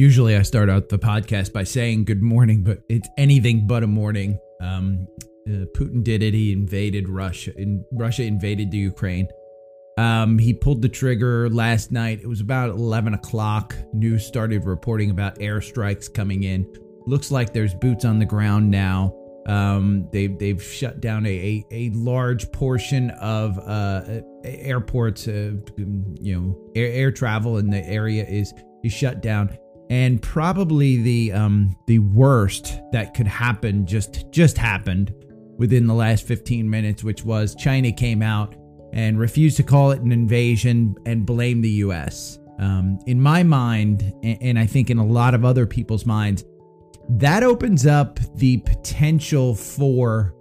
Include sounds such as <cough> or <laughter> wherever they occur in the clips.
Usually, I start out the podcast by saying good morning, but it's anything but a morning. Um, uh, Putin did it. He invaded Russia. In, Russia invaded the Ukraine. Um, he pulled the trigger last night. It was about 11 o'clock. News started reporting about airstrikes coming in. Looks like there's boots on the ground now. Um, they've they've shut down a a, a large portion of uh, airports. Uh, you know, air, air travel in the area is is shut down and probably the um, the worst that could happen just just happened within the last 15 minutes, which was China came out and refused to call it an invasion and blame the U.S. Um, in my mind, and I think in a lot of other people's minds, that opens up the potential for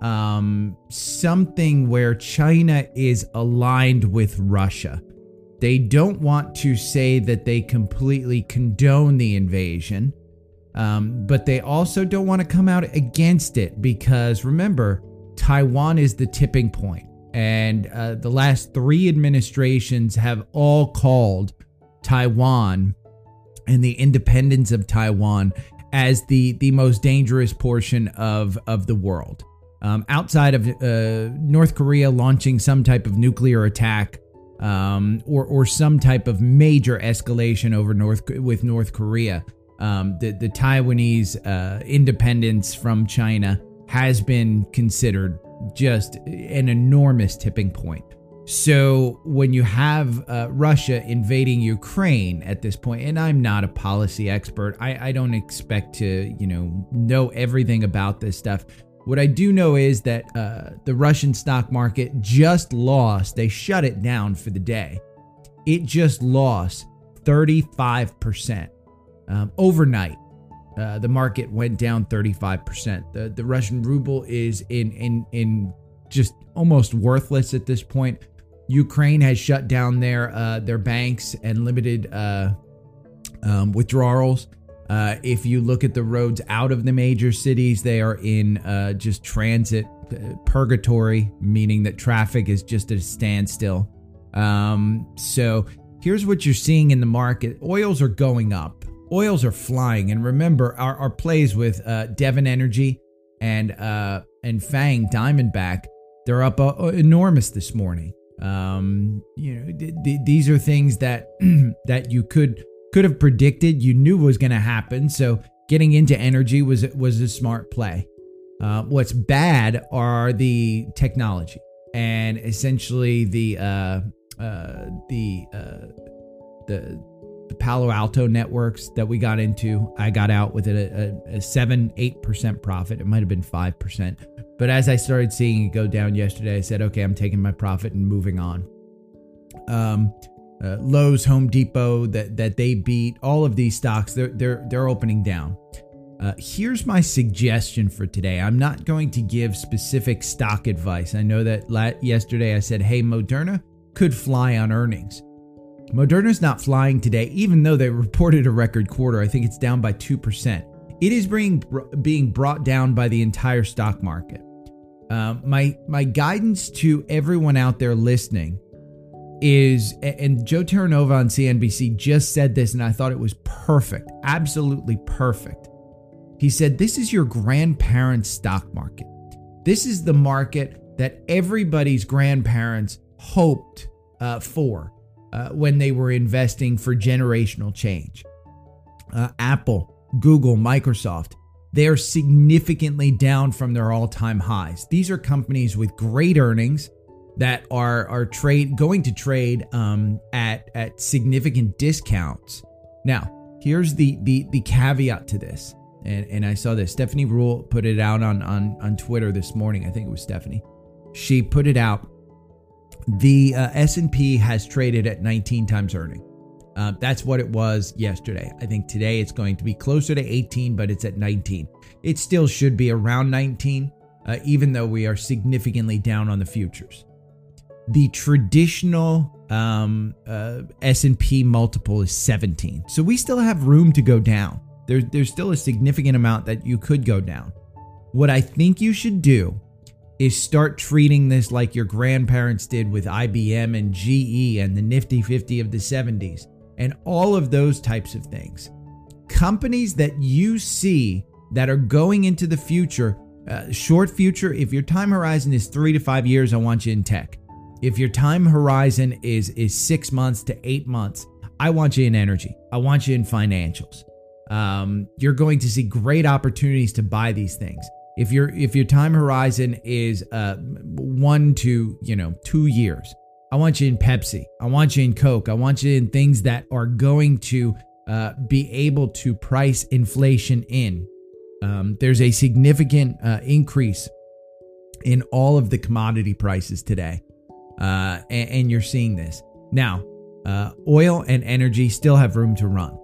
um, something where China is aligned with Russia. They don't want to say that they completely condone the invasion, um, but they also don't want to come out against it because remember, Taiwan is the tipping point, and uh, the last three administrations have all called Taiwan and the independence of Taiwan as the the most dangerous portion of of the world. Um, outside of uh, North Korea launching some type of nuclear attack um, or or some type of major escalation over North with North Korea. Um, the the Taiwanese uh, independence from China has been considered just an enormous tipping point. So when you have uh, Russia invading Ukraine at this point, and I'm not a policy expert, I, I don't expect to you know know everything about this stuff. What I do know is that uh, the Russian stock market just lost, they shut it down for the day. It just lost 35% um, overnight. Uh, the market went down 35%. The, the Russian ruble is in, in, in just almost worthless at this point. Ukraine has shut down their, uh, their banks and limited uh, um, withdrawals. Uh, if you look at the roads out of the major cities, they are in uh, just transit uh, purgatory, meaning that traffic is just at a standstill. Um, so here's what you're seeing in the market oils are going up, oils are flying. And remember, our, our plays with uh, Devon Energy and, uh, and Fang Diamondback, they're up uh, enormous this morning. Um, you know, th- th- these are things that <clears throat> that you could could have predicted, you knew was going to happen. So getting into energy was was a smart play. Uh, what's bad are the technology and essentially the uh, uh, the uh, the the Palo Alto networks that we got into. I got out with a, a, a seven eight percent profit. It might have been five percent, but as I started seeing it go down yesterday, I said, okay, I'm taking my profit and moving on. Um, uh, Lowe's, Home Depot that that they beat. All of these stocks, they're they're they're opening down. Uh, here's my suggestion for today. I'm not going to give specific stock advice. I know that la- yesterday I said, "Hey, Moderna could fly on earnings." Moderna's not flying today, even though they <laughs> reported a record quarter. I think it's down by two percent. It is being being brought down by the entire stock market. Uh, my my guidance to everyone out there listening is, and Joe Terranova on CNBC just said this, and I thought it was perfect, absolutely perfect. He said, This is your grandparents' stock market. This is the market that everybody's grandparents hoped uh, for uh, when they were investing for generational change. Uh, Apple, Google, Microsoft, they're significantly down from their all time highs. These are companies with great earnings that are are trade going to trade um, at at significant discounts. Now, here's the the the caveat to this, and and I saw this. Stephanie Ruhle put it out on on on Twitter this morning. I think it was Stephanie. she put it out. The uh, S&P has traded at 19 times earning. Uh, that's what it was yesterday. I think today it's going to be closer to 18, but it's at 19. It still should be around 19, uh, even though we are significantly down on the futures. The traditional um, uh, S&P multiple is 17, so we still have room to go down. There's there's still a significant amount that you could go down. What I think you should do is start treating this like your grandparents did with IBM and GE and the Nifty 50 of the 70s and all of those types of things. Companies that you see that are going into the future, uh, short future, if your time horizon is three to five years, I want you in tech. If your time horizon is is six months to eight months, I want you in energy. I want you in financials. Um, you're going to see great opportunities to buy these things. If your if your time horizon is uh, one to you know two years, I want you in Pepsi. I want you in Coke. I want you in things that are going to uh, be able to price inflation in. Um, there's a significant uh, increase in all of the commodity prices today, uh, and, and, you're seeing this now. Uh, oil and energy still have room to run.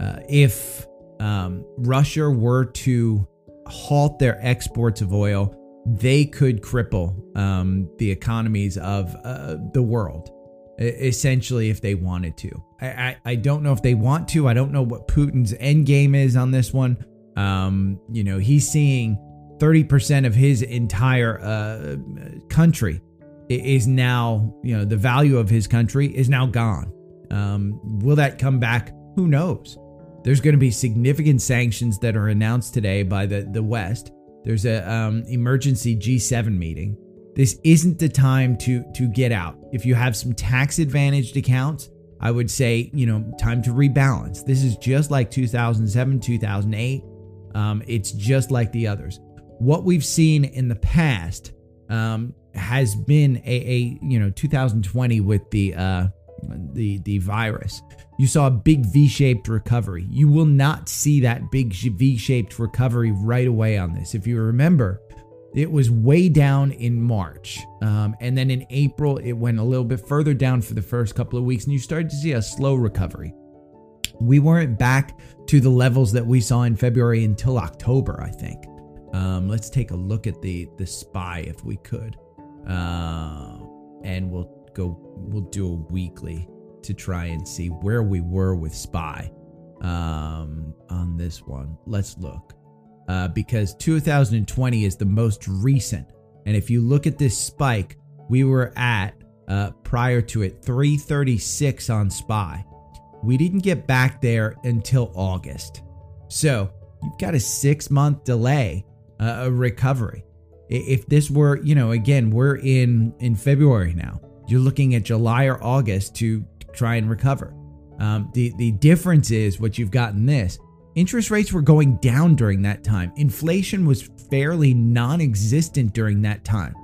Uh, if um, Russia were to halt their exports of oil, they could cripple um, the economies of uh, the world, essentially, if they wanted to. I, I, I, don't know if they want to. I don't know what Putin's end game is on this one. Um, you know, he's seeing 30% of his entire uh, country is now, you know, the value of his country is now gone. Um, will that come back? Who knows? There's going to be significant sanctions that are announced today by the, the West. There's a um, emergency G7 meeting. This isn't the time to to get out. If you have some tax advantaged accounts, I would say you know time to rebalance. This is just like 2007, 2008. Um, it's just like the others. What we've seen in the past um, has been a, a you know 2020 with the uh, the the virus. You saw a big V-shaped recovery. You will not see that big V-shaped recovery right away on this. If you remember, it was way down in March, um, and then in April it went a little bit further down for the first couple of weeks, and you started to see a slow recovery. We weren't back to the levels that we saw in February until October, I think. Um, let's take a look at the the SPY if we could, uh, and we'll go we'll do a weekly to try and see where we were with spy um, on this one. Let's look. Uh, because 2020 is the most recent. And if you look at this spike we were at uh, prior to it 336 on spy. We didn't get back there until august. So you've got a six month delay uh, a recovery if this were you know again we're in in february now you're looking at July or August to try and recover. Um, the the difference is what you've got in this. Interest rates were going down during that time. Inflation was fairly non-existent during that time.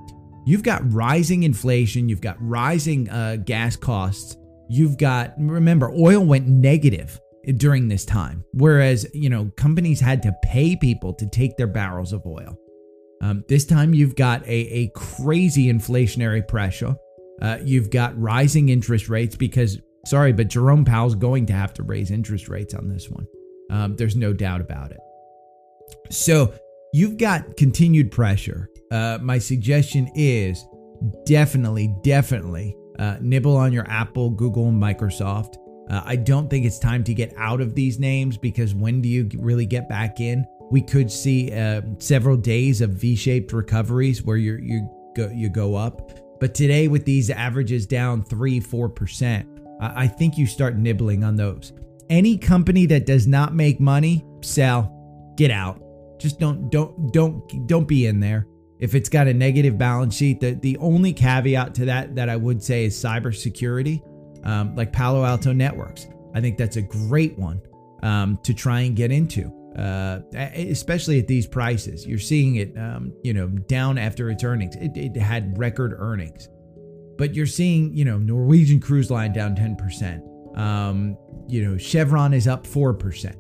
You've got rising inflation. You've got rising uh, gas costs. You've got remember oil went negative during this time, whereas you know companies had to pay people to take their barrels of oil. Um, this time you've got a, a crazy inflationary pressure. Uh, you've got rising interest rates because, sorry, but Jerome Powell's going to have to raise interest rates on this one. Um, there's no doubt about it. So you've got continued pressure. Uh, my suggestion is definitely, definitely uh, nibble on your Apple, Google, and Microsoft. Uh, I don't think it's time to get out of these names because when do you really get back in? We could see uh, several days of V-shaped recoveries where you you go you go up. But today, with these averages down 3 4%, I think you start nibbling on those. Any company that does not make money, sell, get out. Just don't don't don't don't be in there. If it's got a negative balance sheet, the, the only caveat to that that I would say is cybersecurity, um, like Palo Alto Networks. I think that's a great one um, to try and get into uh, especially at these prices. You're seeing it, um, you know, down after its earnings. It, it, had record earnings, but you're seeing, you know, Norwegian Cruise Line down 10%. Um, you know, Chevron is up 4%.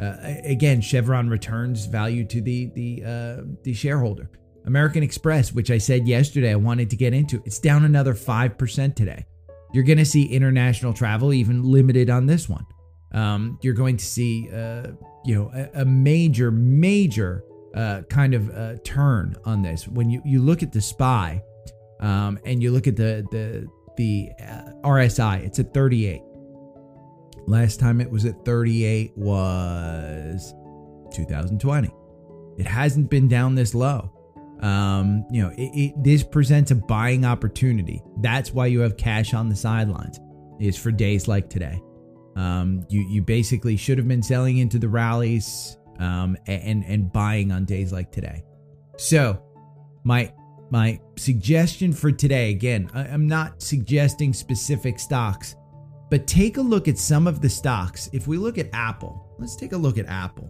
Uh, again, Chevron returns value to the the uh, the shareholder. American Express, which I said yesterday I wanted to get into, it's down another 5% today. You're going to see international travel even limited on this one. Um, you're going to see, uh, you know, a, a major, major uh, kind of uh, turn on this. When you, you look at the SPY um, and you look at the the the uh, RSI, it's at 38. Last time it was at 38 was 2020. It hasn't been down this low. Um, you know, it, it, this presents a buying opportunity. That's why you have cash on the sidelines. Is for days like today. Um, you you basically should have been selling into the rallies um, and and buying on days like today. So, my my suggestion for today again, I'm not suggesting specific stocks, but take a look at some of the stocks. If we look at Apple, let's take a look at Apple.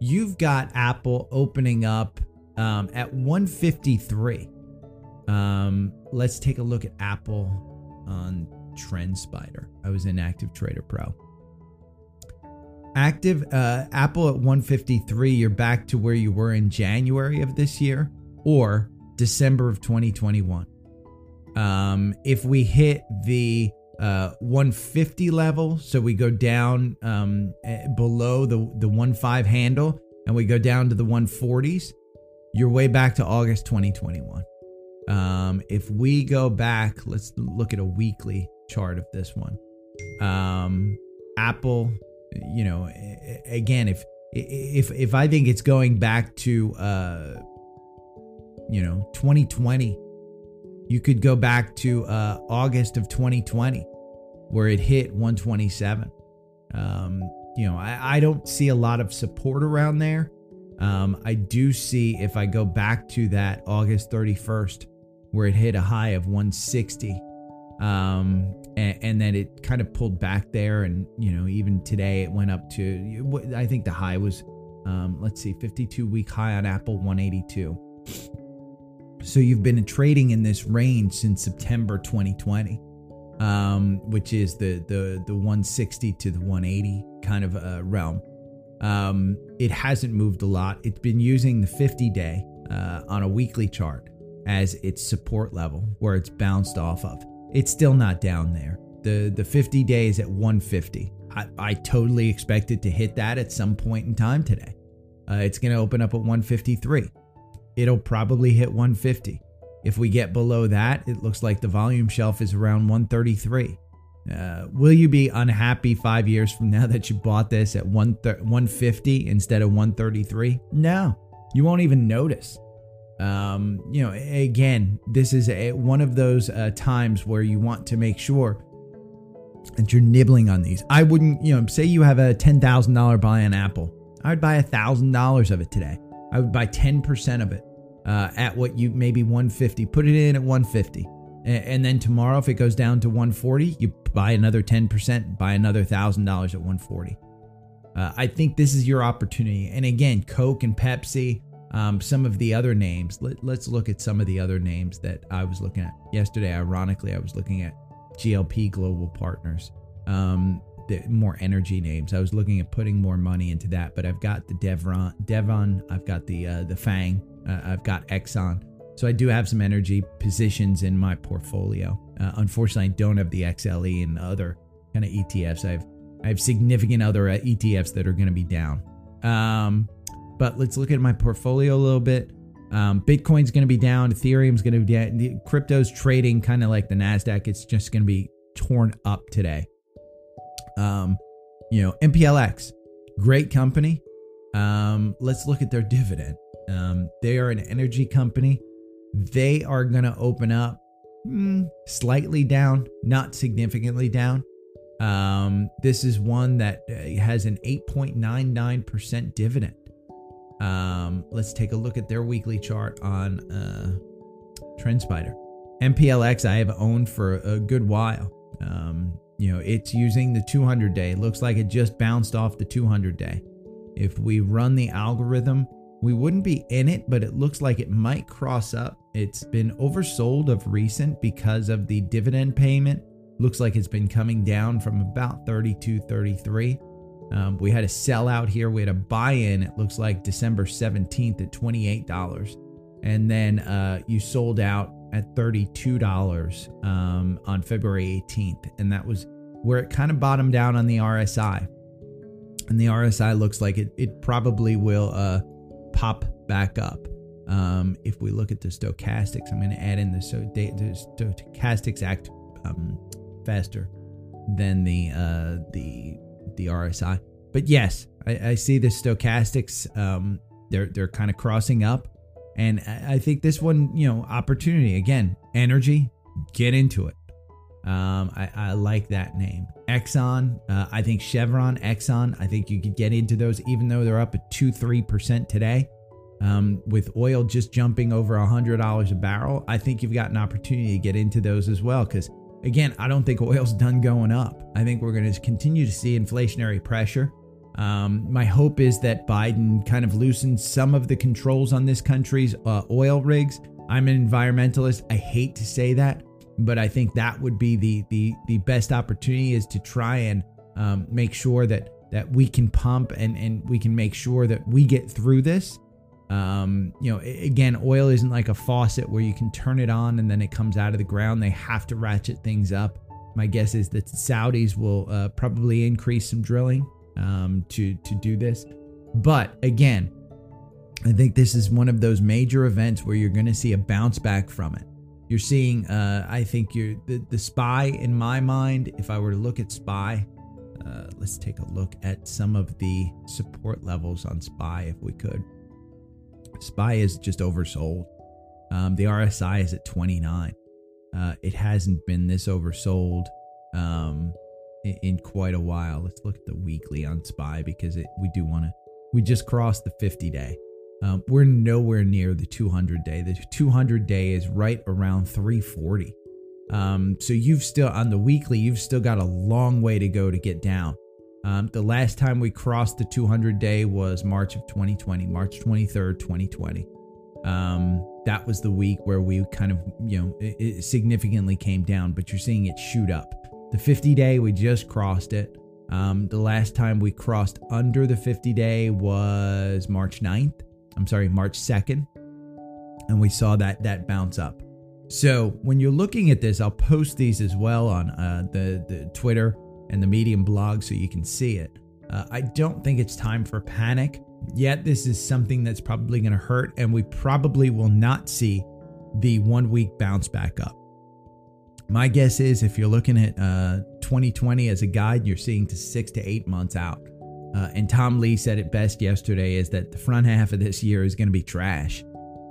You've got Apple opening up um, at 153. Um, let's take a look at Apple on TrendSpider. I was in Active Trader Pro. Active uh, Apple at 153, you're back to where you were in January of this year or December of 2021. Um, if we hit the uh, 150 level, so we go down um, eh, below the the 1.5 handle and we go down to the 140s, you're way back to August 2021. Um, if we go back, let's look at a weekly chart of this one. Um, Apple, you know, again, if if if I think it's going back to uh, you know 2020, you could go back to uh, August of 2020, where it hit 127. Um, you know, I, I don't see a lot of support around there. Um, I do see if I go back to that August 31st, where it hit a high of 160, um, and, and, then it kind of pulled back there, and you know even today it went up to I think the high was um, let's see 52 week high on Apple 182. So you've been trading in this range since September 2020, um, which is the the the 160 to the 180 kind of uh, realm. Um, it hasn't moved a lot. It's been using the 50 day uh, on a weekly chart as its support level where it's bounced off of. It's still not down there. The the 50 days at 150. I, I totally expect it to hit that at some point in time today. Uh, it's going to open up at 153. It'll probably hit 150. If we get below that, it looks like the volume shelf is around 133. Uh, will you be unhappy five years from now <laughs> that you bought this at 150 instead of 133? No, you won't even notice. Um, you know, again, this is a, one of those uh, times where you want to make sure that you're nibbling on these. I wouldn't, you know, say you have a $10,000 buy on Apple. I would buy $1,000 of it today. I would buy 10% of it uh, at what you maybe 150. Put it in at 150. And then tomorrow, if it goes down to 140, you buy another 10%, buy another $1,000 at 140. Uh, I think this is your opportunity. And again, Coke and Pepsi, um, some of the other names. Let, us look at some of the other names that I was looking at yesterday. Ironically, I was looking at GLP Global Partners, um, the more energy names. I was looking at putting more money into that, but I've got the Devron, Devon, I've got the uh, the Fang, uh, I've got Exxon. So I do have some energy positions in my portfolio. Uh, unfortunately, I don't have the XLE and other kind of ETFs. I have I have significant other uh, ETFs that are going to be down. Um, but let's look at my portfolio a little bit. Um, Bitcoin's going to be down. Ethereum's going to be down. Crypto's trading kind of like the Nasdaq. It's just going to be torn up today. Um, you know, MPLX, great company. Um, let's look at their dividend. Um, they are an energy company. They are going to open up mm, slightly down, not significantly down. Um, this is one that uh, has an 8.99% dividend. Um, let's take a look at their weekly chart on uh, TrendSpider. MPLX I have owned for a good while. Um, you know, it's using the 200 day. It looks like it just bounced off the 200 day. If we run the algorithm, we wouldn't be in it, but it looks like it might cross up. It's been oversold of recent because of the dividend payment. Looks like it's been coming down from about 32, 33. Um, we had a sellout here. We had a buy in. It looks like December 17th at $28. and then uh, you sold out at $32 um, on February 18th. And that was where it kind of bottomed down on the RSI. And the RSI looks like it, it probably will uh, pop back up. Um, if we look at the stochastics, I'm going to add in the, so, the stochastics act um, faster than the uh, the the RSI. But yes, I, I see the stochastics. Um, they're they're kind of crossing up. And I think this one, you know, opportunity again, energy, get into it. Um, I, I like that name. Exxon, uh, I think Chevron, Exxon, I think you could get into those even though they're up at 2 3% today. Um, with oil just jumping over $100 a barrel, I think you've got an opportunity to get into those as well. Because again, I don't think oil's done going up. I think we're going to continue to see inflationary pressure. Um, my hope is that Biden kind of loosens some of the controls on this country's uh, oil rigs. I'm an environmentalist. I hate to say that, but I think that would be the the the best opportunity is to try and um, make sure that that we can pump and and we can make sure that we get through this. Um, you know, again, oil isn't like a faucet where you can turn it on and then it comes out of the ground. They have to ratchet things up. My guess is that Saudis will uh, probably increase some drilling um, to to do this. But again, I think this is one of those major events where you're going to see a bounce back from it. You're seeing, uh, I think you're the, the spy in my mind. If I were to look at spy, uh, let's take a look at some of the support levels on spy if we could. Spy is just oversold. Um, the RSI is at 29. Uh, it hasn't been this oversold um, in, quite a while. Let's look at the weekly on SPY because it, we do want to. We just crossed the 50 day. Um, we're nowhere near the 200 day. The 200 day is right around 340. Um, so you've still on the weekly, you've still got a long way to go to get down. Um, the last time we crossed the 200 day was March of 2020, March 23rd, 2020. Um, that was the week where we kind of, you know, it, it significantly came down, but you're seeing it shoot up. The 50 day, we just crossed it. Um, the last time we crossed under the 50 day was March 9th. I'm sorry, March 2nd. And we saw that that bounce up. So when you're looking at this, I'll post these as well on uh, the, the Twitter and the Medium blog so you can see it. Uh, I don't think it's time for panic. Yet this is something that's probably going to hurt, and we probably will not see the one week bounce back up. My guess is if you're looking at uh, 2020 as a guide, you're seeing to six to eight months out. Uh, and Tom Lee said it best yesterday is that the front half of this year is going to be trash.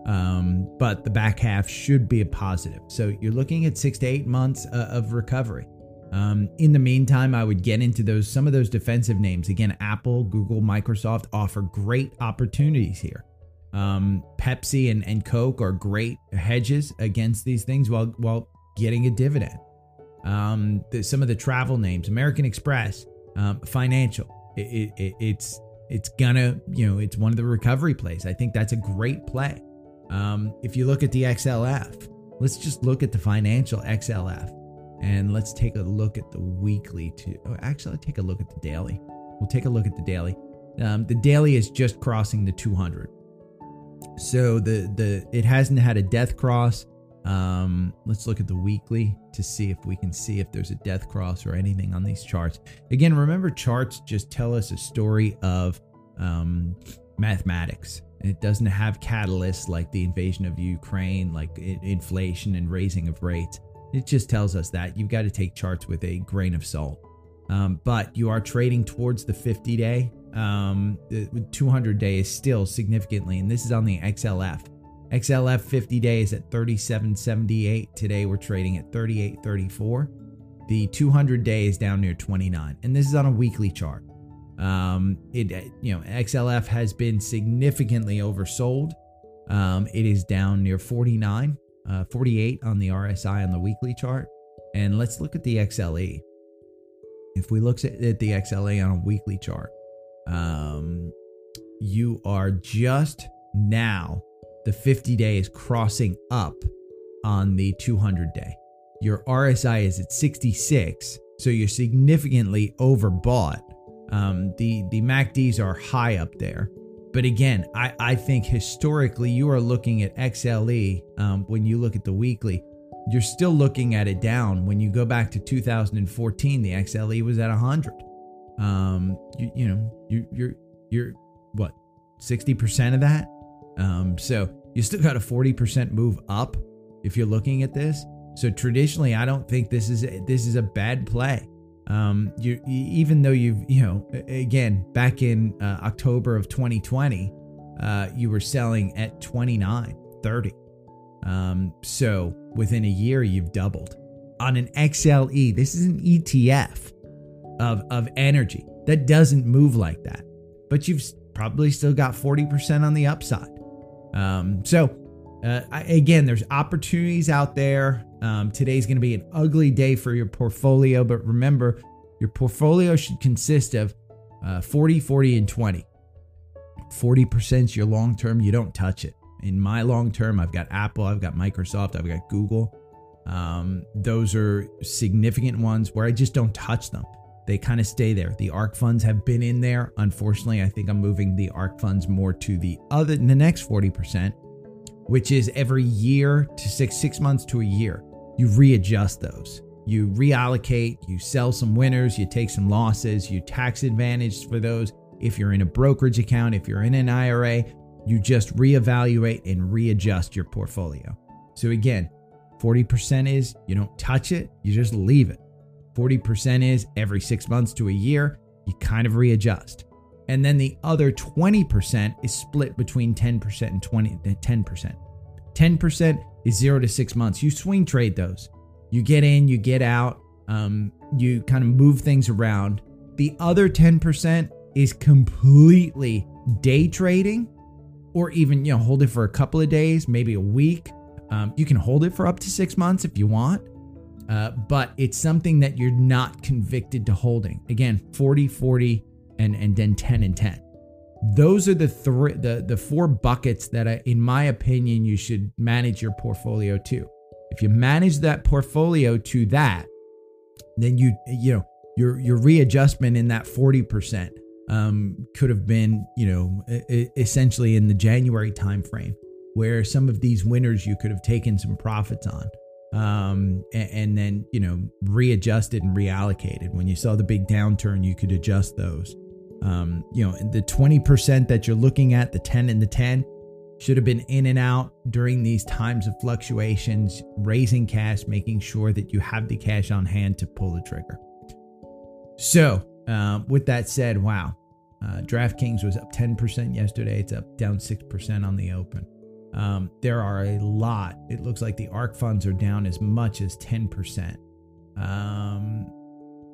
Um, but the back half should be a positive. So you're looking at six to eight months uh, of recovery. Um, in the meantime, I would get into those some of those defensive names. Again, Apple, Google, Microsoft offer great opportunities here. Um, Pepsi and, and Coke are great hedges against these things while while getting a dividend. Um, the, some of the travel names, American Express, um, financial. It, it, it's it's gonna you know it's one of the recovery plays. I think that's a great play. Um, if you look at the XLF, let's just look at the financial XLF, and let's take a look at the weekly too. Oh, actually, let's take a look at the daily. We'll take a look at the daily. Um, the daily is just crossing the 200. So the the it hasn't had a death cross. Um, let's look at the weekly to see if we can see if there's a death cross or anything on these charts. Again, remember charts just tell us a story of um, mathematics. It doesn't have catalysts like the invasion of Ukraine, like inflation and raising of rates. It just tells us that you've got to take charts with a grain of salt. Um, but you are trading towards the 50 day. Um, the 200 day is still significantly, and this is on the XLF. XLF 50 days at 37.78. Today we're trading at 38.34. The 200 day is down near 29, and this is on a weekly chart. Um, it you know XLF has been significantly oversold. Um, it is down near 49, uh, 48 on the RSI on the weekly chart, and let's look at the XLE. If we look at the XLE on a weekly chart, um, you are just now the 50 day is crossing up on the 200 day. Your RSI is at 66, so you're significantly overbought. Um, the the MACDs are high up there. But again, I, I think historically you are looking at XLE um, when you look at the weekly. You're still looking at it down. When you go back to 2014, the XLE was at 100. Um, you, you know, you, you're you're what 60% of that. Um, so you still got a 40% move up if you're looking at this. So traditionally, I don't think this is this is a bad play. Um, you even though you've you know again back in uh, October of 2020, uh, you were selling at 29, 30. Um, so within a year, you've doubled on an XLE. This is an ETF of of energy that doesn't move like that, but you've probably still got 40% on the upside. Um, so uh, again, there's opportunities out there. Um, today's going to be an ugly day for your portfolio, but remember, your portfolio should consist of uh, 40, 40, and 20. 40% is your long term, you don't touch it. In my long term, I've got Apple, I've got Microsoft, I've got Google. Um, those are significant ones where I just don't touch them. They kind of stay there. The ARK funds have been in there. Unfortunately, I think I'm moving the ARK funds more to the other, the next 40%, which is every year to six six months to a year. You readjust those. You reallocate, you sell some winners, you take some losses, you tax advantage for those. If you're in a brokerage account, if you're in an IRA, you just reevaluate and readjust your portfolio. So again, 40% is you don't touch it, you just leave it. 40% is every six months to a year, you kind of readjust. And then the other 20% is split between 10% and 20 10%. 10% is 0 to 6 months. You swing trade those. You get in, you get out, um, you kind of move things around. The other 10% is completely day trading or even, you know, hold it for a couple of days, maybe a week. Um, you can hold it for up to 6 months if you want. Uh, but it's something that you're not convicted to holding. Again, 40 40 and and then 10 and 10 those are the three the the four buckets that I, in my opinion you should manage your portfolio to. If you manage that portfolio to that then you you know your your readjustment in that 40% um, could have been you know essentially in the january timeframe where some of these winners you could have taken some profits on um, and, and then you know readjusted and reallocated. When you saw the big downturn you could adjust those um, you know, the 20% that you're looking at, the 10 and the 10, should have been in and out during these times of fluctuations, raising cash, making sure that you have the cash on hand to pull the trigger. So, uh, with that said, wow, uh, DraftKings was up 10% yesterday. It's up down 6% on the open. Um, there are a lot. It looks like the ARK funds are down as much as 10%. Um,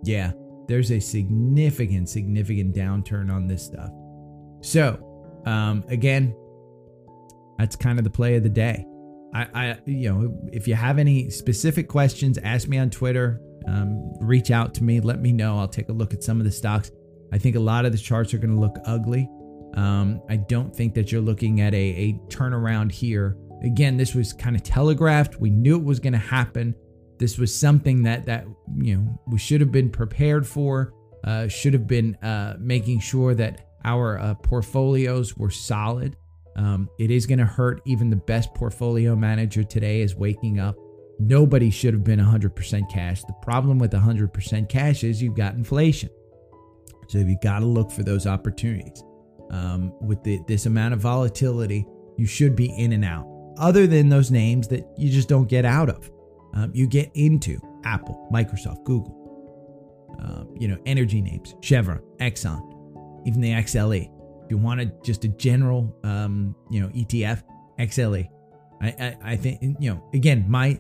yeah, there's a significant, significant downturn on this stuff. So, um, again, that's kind of the play of the day. I, I, you know, if you have any specific questions, ask me on Twitter. Um, reach out to me. Let me know. I'll take a look at some of the stocks. I think a lot of the charts are going to look ugly. Um, I don't think that you're looking at a, a turnaround here. Again, this was kind of telegraphed. We knew it was going to happen. This was something that that you know we should have been prepared for. Uh, should have been uh, making sure that our uh, portfolios were solid. Um, it is going to hurt even the best portfolio manager today is waking up. Nobody should have been 100% cash. The problem with 100% cash is you've got inflation. So you've got to look for those opportunities. Um, with the, this amount of volatility, you should be in and out. Other than those names that you just don't get out of um, you get into Apple, Microsoft, Google, uh, you know, energy names, Chevron, Exxon, even the XLE. If you wanted just a general, um, you know, ETF, XLE. I, I, I think, you know, again, my,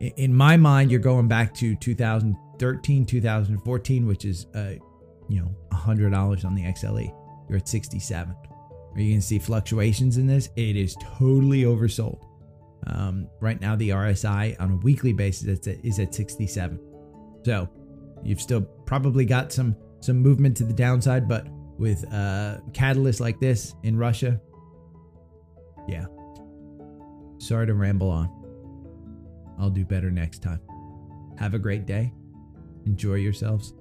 in my mind, you're going back to 2013, 2014, which is, uh, you know, $100 on the XLE. You're at 67. Are you going to see fluctuations in this? It is totally oversold. Um, right now, the RSI on a weekly basis is at 67. So you've still probably got some some movement to the downside, but with uh, catalysts like this in Russia, yeah. Sorry to ramble on. I'll do better next time. Have a great day. Enjoy yourselves.